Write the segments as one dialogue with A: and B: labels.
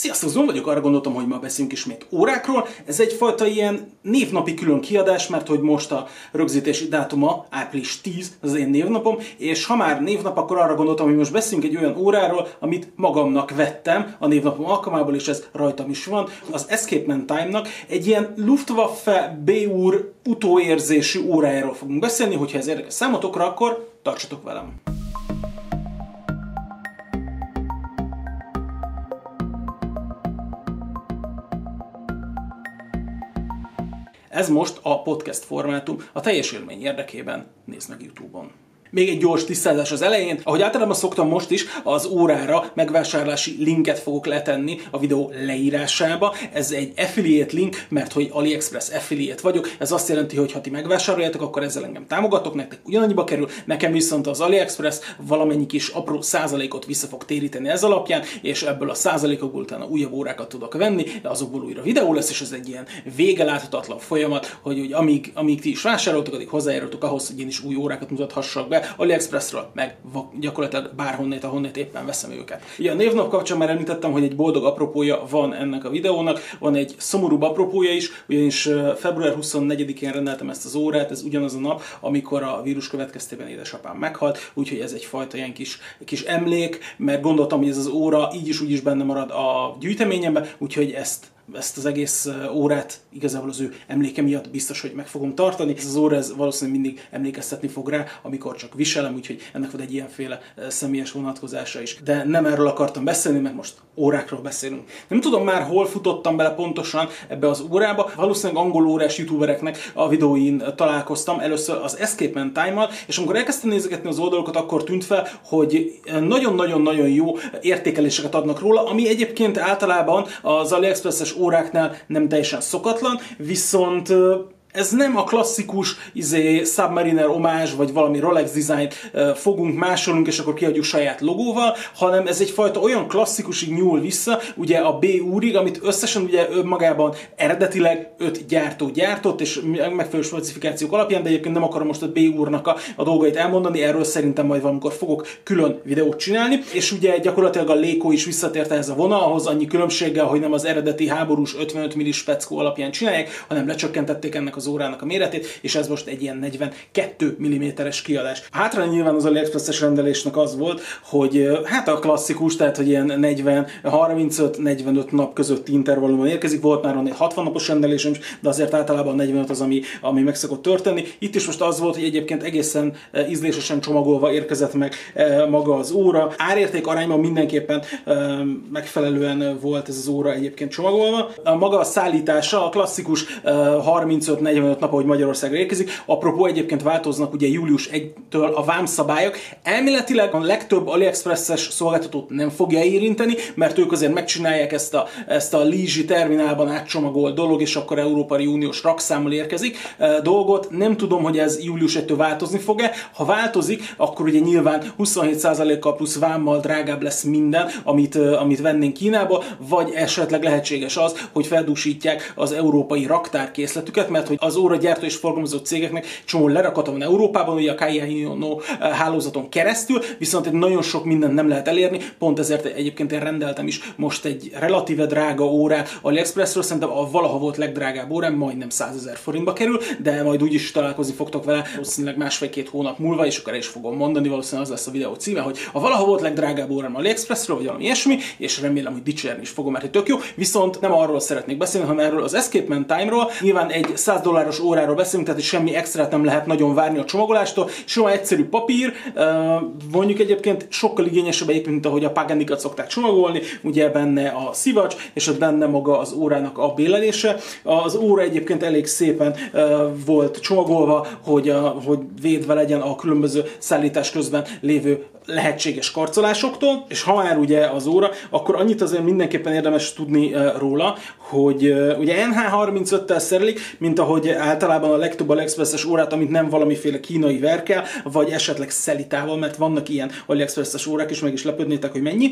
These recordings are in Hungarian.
A: Sziasztok, Zon vagyok, arra gondoltam, hogy ma beszélünk ismét órákról. Ez egyfajta ilyen névnapi külön kiadás, mert hogy most a rögzítési dátuma április 10, az én névnapom, és ha már névnap, akkor arra gondoltam, hogy most beszélünk egy olyan óráról, amit magamnak vettem a névnapom alkalmából, és ez rajtam is van. Az Escapement Time-nak egy ilyen Luftwaffe B-úr utóérzési órájáról fogunk beszélni, hogyha ez érdekes számotokra, akkor tartsatok velem! Ez most a podcast formátum, a teljes élmény érdekében nézd meg YouTube-on. Még egy gyors tisztázás az elején. Ahogy általában szoktam most is, az órára megvásárlási linket fogok letenni a videó leírásába. Ez egy affiliate link, mert hogy AliExpress affiliate vagyok. Ez azt jelenti, hogy ha ti megvásároljátok, akkor ezzel engem támogatok, nektek ugyanannyiba kerül, nekem viszont az AliExpress valamennyi kis apró százalékot vissza fog téríteni ez alapján, és ebből a százalékokból utána újabb órákat tudok venni, de azokból újra videó lesz, és ez egy ilyen vége láthatatlan folyamat, hogy, hogy amíg, amíg ti is vásároltok, addig hozzájárultok ahhoz, hogy én is új órákat mutathassak be, AliExpressről, meg gyakorlatilag bárhonnét, ahonnét éppen veszem őket. Ugye a névnap kapcsán már említettem, hogy egy boldog apropója van ennek a videónak, van egy szomorúbb apropója is, ugyanis február 24-én rendeltem ezt az órát, ez ugyanaz a nap, amikor a vírus következtében édesapám meghalt, úgyhogy ez egyfajta ilyen kis, kis emlék, mert gondoltam, hogy ez az óra így is úgy is benne marad a gyűjteményemben, úgyhogy ezt ezt az egész órát igazából az ő emléke miatt biztos, hogy meg fogom tartani. Ez az óra ez valószínűleg mindig emlékeztetni fog rá, amikor csak viselem, úgyhogy ennek van egy ilyenféle személyes vonatkozása is. De nem erről akartam beszélni, mert most órákról beszélünk. Nem tudom már hol futottam bele pontosan ebbe az órába. Valószínűleg angol órás youtubereknek a videóin találkoztam először az Escapement Time-mal, és amikor elkezdtem nézegetni az oldalokat, akkor tűnt fel, hogy nagyon-nagyon-nagyon jó értékeléseket adnak róla, ami egyébként általában az AliExpress-es óráknál nem teljesen szokatlan, viszont ez nem a klasszikus izé, Submariner omás, vagy valami Rolex dizájnt fogunk, másolunk, és akkor kiadjuk saját logóval, hanem ez egyfajta olyan klasszikusig nyúl vissza, ugye a B úrig, amit összesen ugye magában eredetileg öt gyártó gyártott, és megfelelő specifikációk alapján, de egyébként nem akarom most a B úrnak a, a dolgait elmondani, erről szerintem majd valamikor fogok külön videót csinálni, és ugye gyakorlatilag a Léko is visszatért ehhez a vonalhoz, annyi különbséggel, hogy nem az eredeti háborús 55 millis speckó alapján csinálják, hanem lecsökkentették ennek az órának a méretét, és ez most egy ilyen 42 mm-es kiadás. Hátra nyilván az AliExpress-es rendelésnek az volt, hogy hát a klasszikus, tehát hogy ilyen 40, 35-45 nap közötti intervallumon érkezik, volt már egy 60 napos rendelésem is, de azért általában 45 az, ami, ami meg szokott történni. Itt is most az volt, hogy egyébként egészen ízlésesen csomagolva érkezett meg maga az óra. Árérték arányban mindenképpen megfelelően volt ez az óra egyébként csomagolva. A maga a szállítása a klasszikus 35 45 nap, ahogy Magyarországra érkezik. Apropó egyébként változnak ugye július 1-től a vámszabályok. Elméletileg a legtöbb AliExpress-es szolgáltatót nem fogja érinteni, mert ők azért megcsinálják ezt a, ezt a Lízsi terminálban átcsomagolt dolog, és akkor Európai Uniós rakszámmal érkezik e, dolgot. Nem tudom, hogy ez július 1-től változni fog-e. Ha változik, akkor ugye nyilván 27%-kal plusz vámmal drágább lesz minden, amit, amit vennénk Kínába, vagy esetleg lehetséges az, hogy feldúsítják az európai raktárkészletüket, mert hogy az óragyártó és forgalmazó cégeknek csomó lerakata van Európában, ugye a Kai no eh, hálózaton keresztül, viszont egy nagyon sok mindent nem lehet elérni, pont ezért egyébként én rendeltem is most egy relatíve drága órát AliExpressről, szerintem a valaha volt legdrágább órám, majdnem 100 ezer forintba kerül, de majd úgyis találkozni fogtok vele valószínűleg másfél-két hónap múlva, és akkor is fogom mondani, valószínűleg az lesz a videó címe, hogy a valaha volt legdrágább órám AliExpressről, vagy valami ilyesmi, és remélem, hogy dicsérni is fogom, mert tök jó. Viszont nem arról szeretnék beszélni, hanem erről az Escapement Time-ról. Nyilván egy 100 dolláros óráról beszélünk, tehát semmi extrát nem lehet nagyon várni a csomagolástól. Sima egyszerű papír, mondjuk egyébként sokkal igényesebb egyébként, mint ahogy a Paganikat szokták csomagolni, ugye benne a szivacs, és ott benne maga az órának a bélelése. Az óra egyébként elég szépen volt csomagolva, hogy, a, hogy védve legyen a különböző szállítás közben lévő lehetséges karcolásoktól, és ha már ugye az óra, akkor annyit azért mindenképpen érdemes tudni róla, hogy ugye NH35-tel szerelik, mint ahogy hogy általában a legtöbb AliExpress-es órát, amit nem valamiféle kínai verkel, vagy esetleg szelitával, mert vannak ilyen AliExpress-es órák, és meg is lepődnétek, hogy mennyi.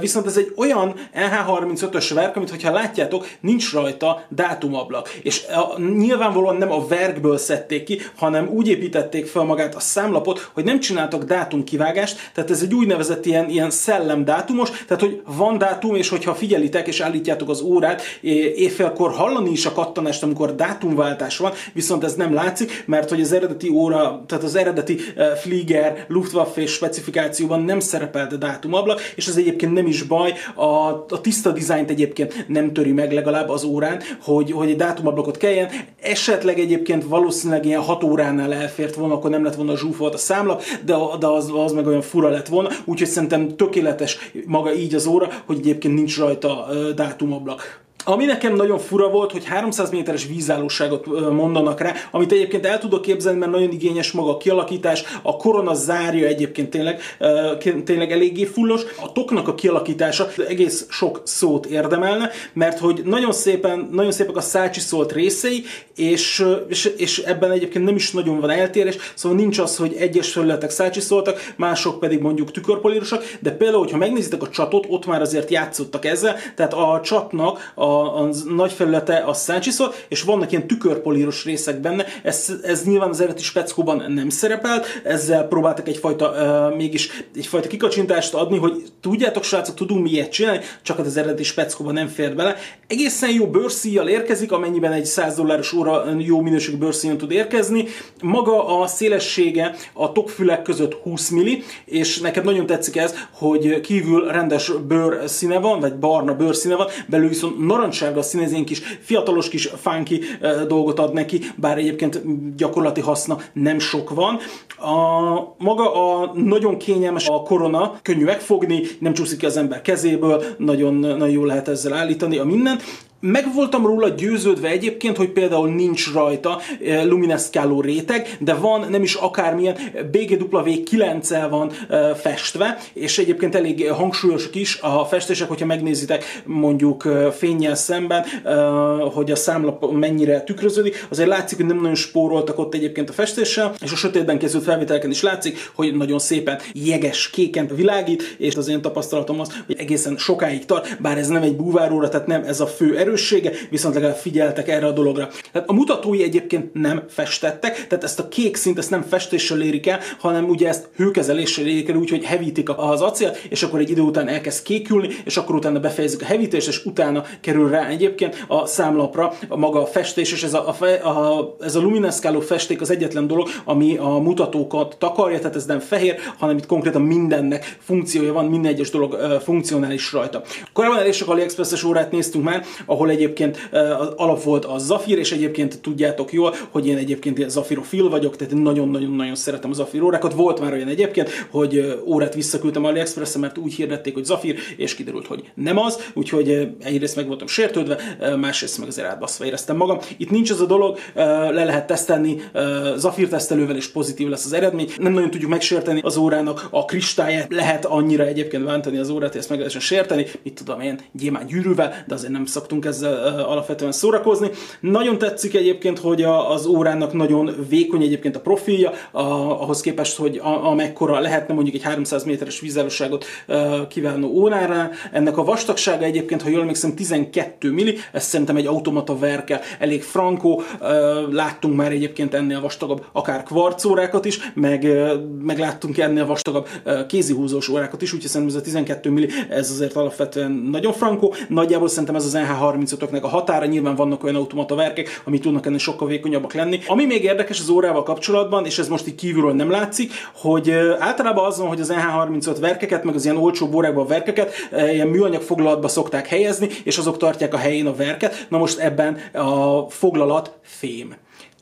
A: Viszont ez egy olyan NH35-ös verk, amit hogyha látjátok, nincs rajta dátumablak. És nyilvánvalóan nem a verkből szedték ki, hanem úgy építették fel magát a számlapot, hogy nem csináltak dátumkivágást, tehát ez egy úgynevezett ilyen, ilyen szellem dátumos, tehát hogy van dátum, és hogyha figyelitek és állítjátok az órát, éjfélkor hallani is a kattanást, amikor dátumváltás van, viszont ez nem látszik, mert hogy az eredeti óra, tehát az eredeti Flieger, Luftwaffe specifikációban nem szerepelt a dátumablak, és ez egyébként nem is baj, a, a tiszta dizájnt egyébként nem töri meg legalább az órán, hogy, hogy egy dátumablakot kelljen. Esetleg egyébként valószínűleg ilyen 6 óránál elfért volna, akkor nem lett volna zsúfolt a számla, de, de az, az meg olyan fura lett volna, úgyhogy szerintem tökéletes maga így az óra, hogy egyébként nincs rajta dátumablak. Ami nekem nagyon fura volt, hogy 300 méteres vízállóságot mondanak rá, amit egyébként el tudok képzelni, mert nagyon igényes maga a kialakítás, a korona zárja egyébként tényleg, tényleg eléggé fullos, a toknak a kialakítása egész sok szót érdemelne, mert hogy nagyon szépen, nagyon szépek a szácsi szólt részei, és, és, és ebben egyébként nem is nagyon van eltérés, szóval nincs az, hogy egyes felületek szácsi szóltak, mások pedig mondjuk tükörpolírosak, de például, hogyha megnézitek a csatot, ott már azért játszottak ezzel, tehát a csatnak a a, nagy felülete a száncsiszol, és vannak ilyen tükörpolíros részek benne, ez, ez nyilván az eredeti speckóban nem szerepelt, ezzel próbáltak egyfajta, uh, mégis egyfajta kikacsintást adni, hogy tudjátok srácok, tudunk mi ilyet csinálni, csak az eredeti speckóban nem fér bele. Egészen jó bőrszíjjal érkezik, amennyiben egy 100 dolláros óra jó minőségű bőrszíjon tud érkezni. Maga a szélessége a tokfülek között 20 milli, és neked nagyon tetszik ez, hogy kívül rendes bőrszíne van, vagy barna bőrszíne van, belül viszont narancssárga színezén kis, fiatalos kis funky dolgot ad neki, bár egyébként gyakorlati haszna nem sok van. A, maga a nagyon kényelmes a korona, könnyű megfogni, nem csúszik ki az ember kezéből, nagyon, nagyon jól lehet ezzel állítani a mindent. Meg voltam róla győződve egyébként, hogy például nincs rajta eh, lumineszkáló réteg, de van nem is akármilyen BGW 9 el van eh, festve, és egyébként elég hangsúlyosak is a festések, hogyha megnézitek mondjuk eh, fényjel szemben, hogy a számlap mennyire tükröződik, azért látszik, hogy nem nagyon spóroltak ott egyébként a festéssel, és a sötétben készült felvételeken is látszik, hogy nagyon szépen jeges, kéken világít, és az én tapasztalatom az, hogy egészen sokáig tart, bár ez nem egy búváróra, tehát nem ez a fő erő, erőssége, viszont legalább figyeltek erre a dologra. Tehát a mutatói egyébként nem festettek, tehát ezt a kék szint ezt nem festéssel érik el, hanem ugye ezt hőkezeléssel érik el, úgyhogy hevítik az acél, és akkor egy idő után elkezd kékülni, és akkor utána befejezik a hevítést, és utána kerül rá egyébként a számlapra a maga a festés, és ez a, a, a, ez a lumineszkáló festék az egyetlen dolog, ami a mutatókat takarja, tehát ez nem fehér, hanem itt konkrétan mindennek funkciója van, minden egyes dolog funkcionális rajta. Korábban elég sok AliExpress-es órát néztünk már, ahol egyébként az alap volt a Zafir, és egyébként tudjátok jól, hogy én egyébként Zafirofil vagyok, tehát nagyon-nagyon-nagyon szeretem a Zafir órákat. Volt már olyan egyébként, hogy órát visszaküldtem AliExpress-re, mert úgy hirdették, hogy Zafir, és kiderült, hogy nem az, úgyhogy egyrészt meg voltam sértődve, másrészt meg azért átbaszva éreztem magam. Itt nincs az a dolog, le lehet tesztelni Zafir tesztelővel, és pozitív lesz az eredmény. Nem nagyon tudjuk megsérteni az órának a kristályát, lehet annyira egyébként bántani az órát, hogy ezt meg lehessen sérteni, mit tudom én, gyémán gyűrűvel, de azért nem szoktunk ezzel ezzel alapvetően szórakozni. Nagyon tetszik egyébként, hogy a, az órának nagyon vékony egyébként a profilja, ahhoz képest, hogy a, amekkora lehetne mondjuk egy 300 méteres vízállóságot kívánó órára. Ennek a vastagsága egyébként, ha jól emlékszem, 12 milli, ez szerintem egy automata verkel, elég frankó, láttunk már egyébként ennél vastagabb akár kvarcórákat is, meg, meg láttunk ennél vastagabb kézihúzós órákat is, úgyhogy szerintem ez a 12 milli, ez azért alapvetően nagyon frankó. Nagyjából szerintem ez az NH35 a határa, nyilván vannak olyan automata verkek, ami tudnak ennél sokkal vékonyabbak lenni. Ami még érdekes az órával kapcsolatban, és ez most így kívülről nem látszik, hogy általában az van, hogy az NH35 verkeket, meg az ilyen olcsó órákban verkeket ilyen műanyag foglalatba szokták helyezni, és azok tartják a helyén a verket. Na most ebben a foglalat fém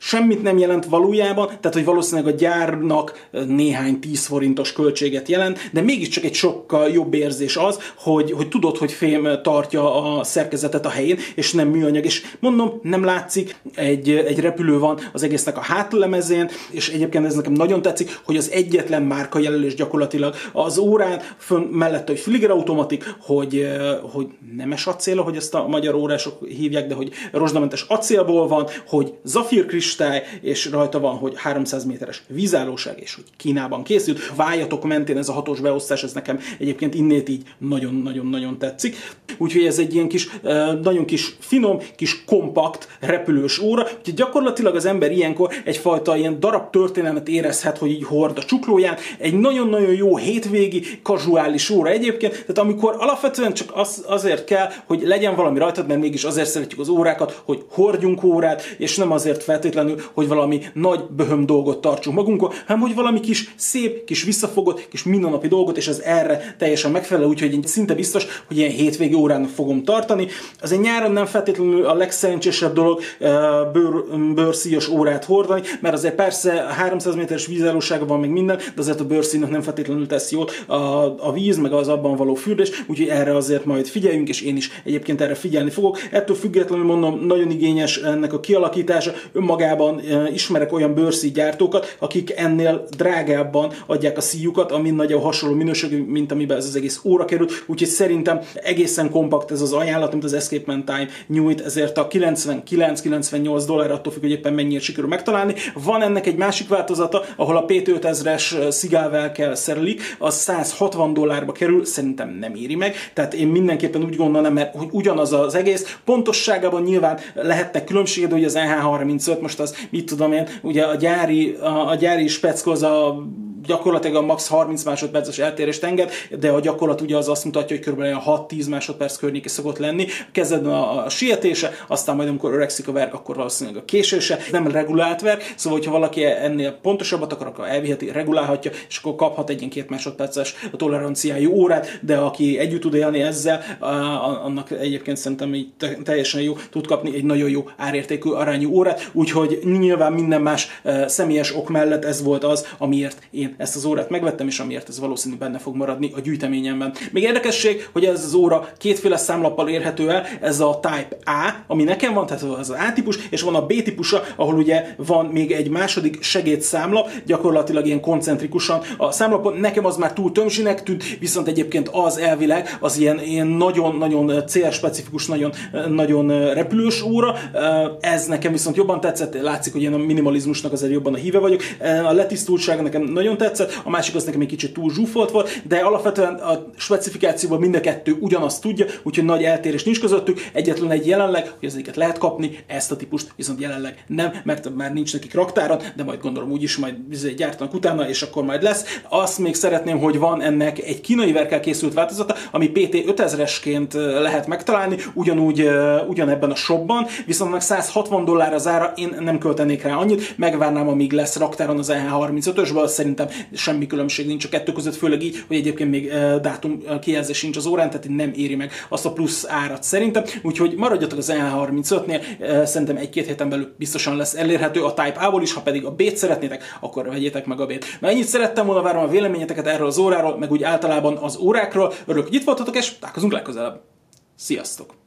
A: semmit nem jelent valójában, tehát hogy valószínűleg a gyárnak néhány 10 forintos költséget jelent, de mégiscsak egy sokkal jobb érzés az, hogy, hogy tudod, hogy fém tartja a szerkezetet a helyén, és nem műanyag. És mondom, nem látszik, egy, egy repülő van az egésznek a hátlemezén, és egyébként ez nekem nagyon tetszik, hogy az egyetlen márka jelölés gyakorlatilag az órán, fönn mellette, hogy Fliger automatik, hogy, hogy nemes acél, hogy ezt a magyar órások hívják, de hogy rozsdamentes acélból van, hogy zafír kristály, és rajta van, hogy 300 méteres vízállóság, és hogy Kínában készült. Vájatok mentén ez a hatós beosztás, ez nekem egyébként innét így nagyon-nagyon-nagyon tetszik. Úgyhogy ez egy ilyen kis, nagyon kis finom, kis kompakt repülős óra, úgyhogy gyakorlatilag az ember ilyenkor egyfajta ilyen darab történelmet érezhet, hogy így hord a csuklóján. Egy nagyon-nagyon jó hétvégi, kazuális óra egyébként, tehát amikor alapvetően csak az, azért kell, hogy legyen valami rajtad, mert mégis azért szeretjük az órákat, hogy hordjunk órát, és nem azért feltétlenül, hogy valami nagy böhöm dolgot tartsunk magunkon, hanem hogy valami kis szép, kis visszafogott, kis mindennapi dolgot, és ez erre teljesen megfelelő, úgyhogy én szinte biztos, hogy ilyen hétvégi órán fogom tartani. Az egy nyáron nem feltétlenül a legszerencsésebb dolog bőr, bőrszíjas órát hordani, mert azért persze 300 méteres vízállósága van még minden, de azért a bőrszínak nem feltétlenül tesz jót a, a víz, meg az abban való fürdés, úgyhogy erre azért majd figyeljünk, és én is egyébként erre figyelni fogok. Ettől függetlenül mondom, nagyon igényes ennek a kialakítása. Önmagában ismerek olyan bőrszi gyártókat, akik ennél drágábban adják a szíjukat, ami nagyon hasonló minőségű, mint amiben ez az egész óra került, úgyhogy szerintem egészen kompakt ez az ajánlat, amit az Escapement Time nyújt, ezért a 99-98 dollár attól függ, hogy éppen mennyire sikerül megtalálni. Van ennek egy másik változata, ahol a P5000-es szigával kell szerelik, az 160 dollárba kerül, szerintem nem éri meg, tehát én mindenképpen úgy gondolom, mert hogy ugyanaz az egész, pontosságában nyilván lehetnek különbségek, de hogy az EH35 most az, mit tudom én, ugye a gyári, a, a gyári speckó az a gyakorlatilag a max 30 másodperces eltérést enged, de a gyakorlat ugye az azt mutatja, hogy kb. 6-10 másodperc környéke szokott lenni. Kezdetben a, a sietése, aztán majd amikor öregszik a verk, akkor valószínűleg a késése. Nem regulált verk, szóval hogyha valaki ennél pontosabbat akar, akkor elviheti, regulálhatja, és akkor kaphat egy két másodperces toleranciájú órát, de aki együtt tud élni ezzel, annak egyébként szerintem így teljesen jó tud kapni egy nagyon jó árértékű arányú órát, úgyhogy nyilván minden más személyes ok mellett ez volt az, amiért én ezt az órát megvettem, és amiért ez valószínű benne fog maradni a gyűjteményemben. Még érdekesség, hogy ez az óra kétféle számlappal érhető el, ez a Type A, ami nekem van, tehát az A típus, és van a B típusa, ahol ugye van még egy második segédszámlap, gyakorlatilag ilyen koncentrikusan. A számlapon nekem az már túl tömzsinek tűnt, viszont egyébként az elvileg az ilyen, ilyen nagyon-nagyon célspecifikus, nagyon, nagyon repülős óra. Ez nekem viszont jobban tetszett, látszik, hogy én a minimalizmusnak azért jobban a híve vagyok. A letisztultság nekem nagyon tetszett, a másik az nekem egy kicsit túl zsúfolt volt, de alapvetően a specifikációban mind a kettő ugyanazt tudja, úgyhogy nagy eltérés nincs közöttük. Egyetlen egy jelenleg, hogy ezeket lehet kapni, ezt a típust viszont jelenleg nem, mert már nincs nekik raktáron, de majd gondolom úgyis majd gyártanak utána, és akkor majd lesz. Azt még szeretném, hogy van ennek egy kínai verkel készült változata, ami PT 5000-esként lehet megtalálni, ugyanúgy ugyanebben a shopban, viszont meg 160 dollár az ára, én nem költenék rá annyit, megvárnám, amíg lesz raktáron az EH35-ösből, szerintem semmi különbség nincs a kettő között, főleg így, hogy egyébként még dátum kijelzés sincs az órán, tehát nem éri meg azt a plusz árat szerintem. Úgyhogy maradjatok az EH35-nél, szerintem egy-két héten belül biztosan lesz elérhető a Type A-ból is, ha pedig a B-t szeretnétek, akkor vegyétek meg a B-t. Na ennyit szerettem volna, várom a véleményeteket erről az óráról, meg úgy általában az órákról. Örülök, hogy itt voltatok, és találkozunk legközelebb. Sziasztok!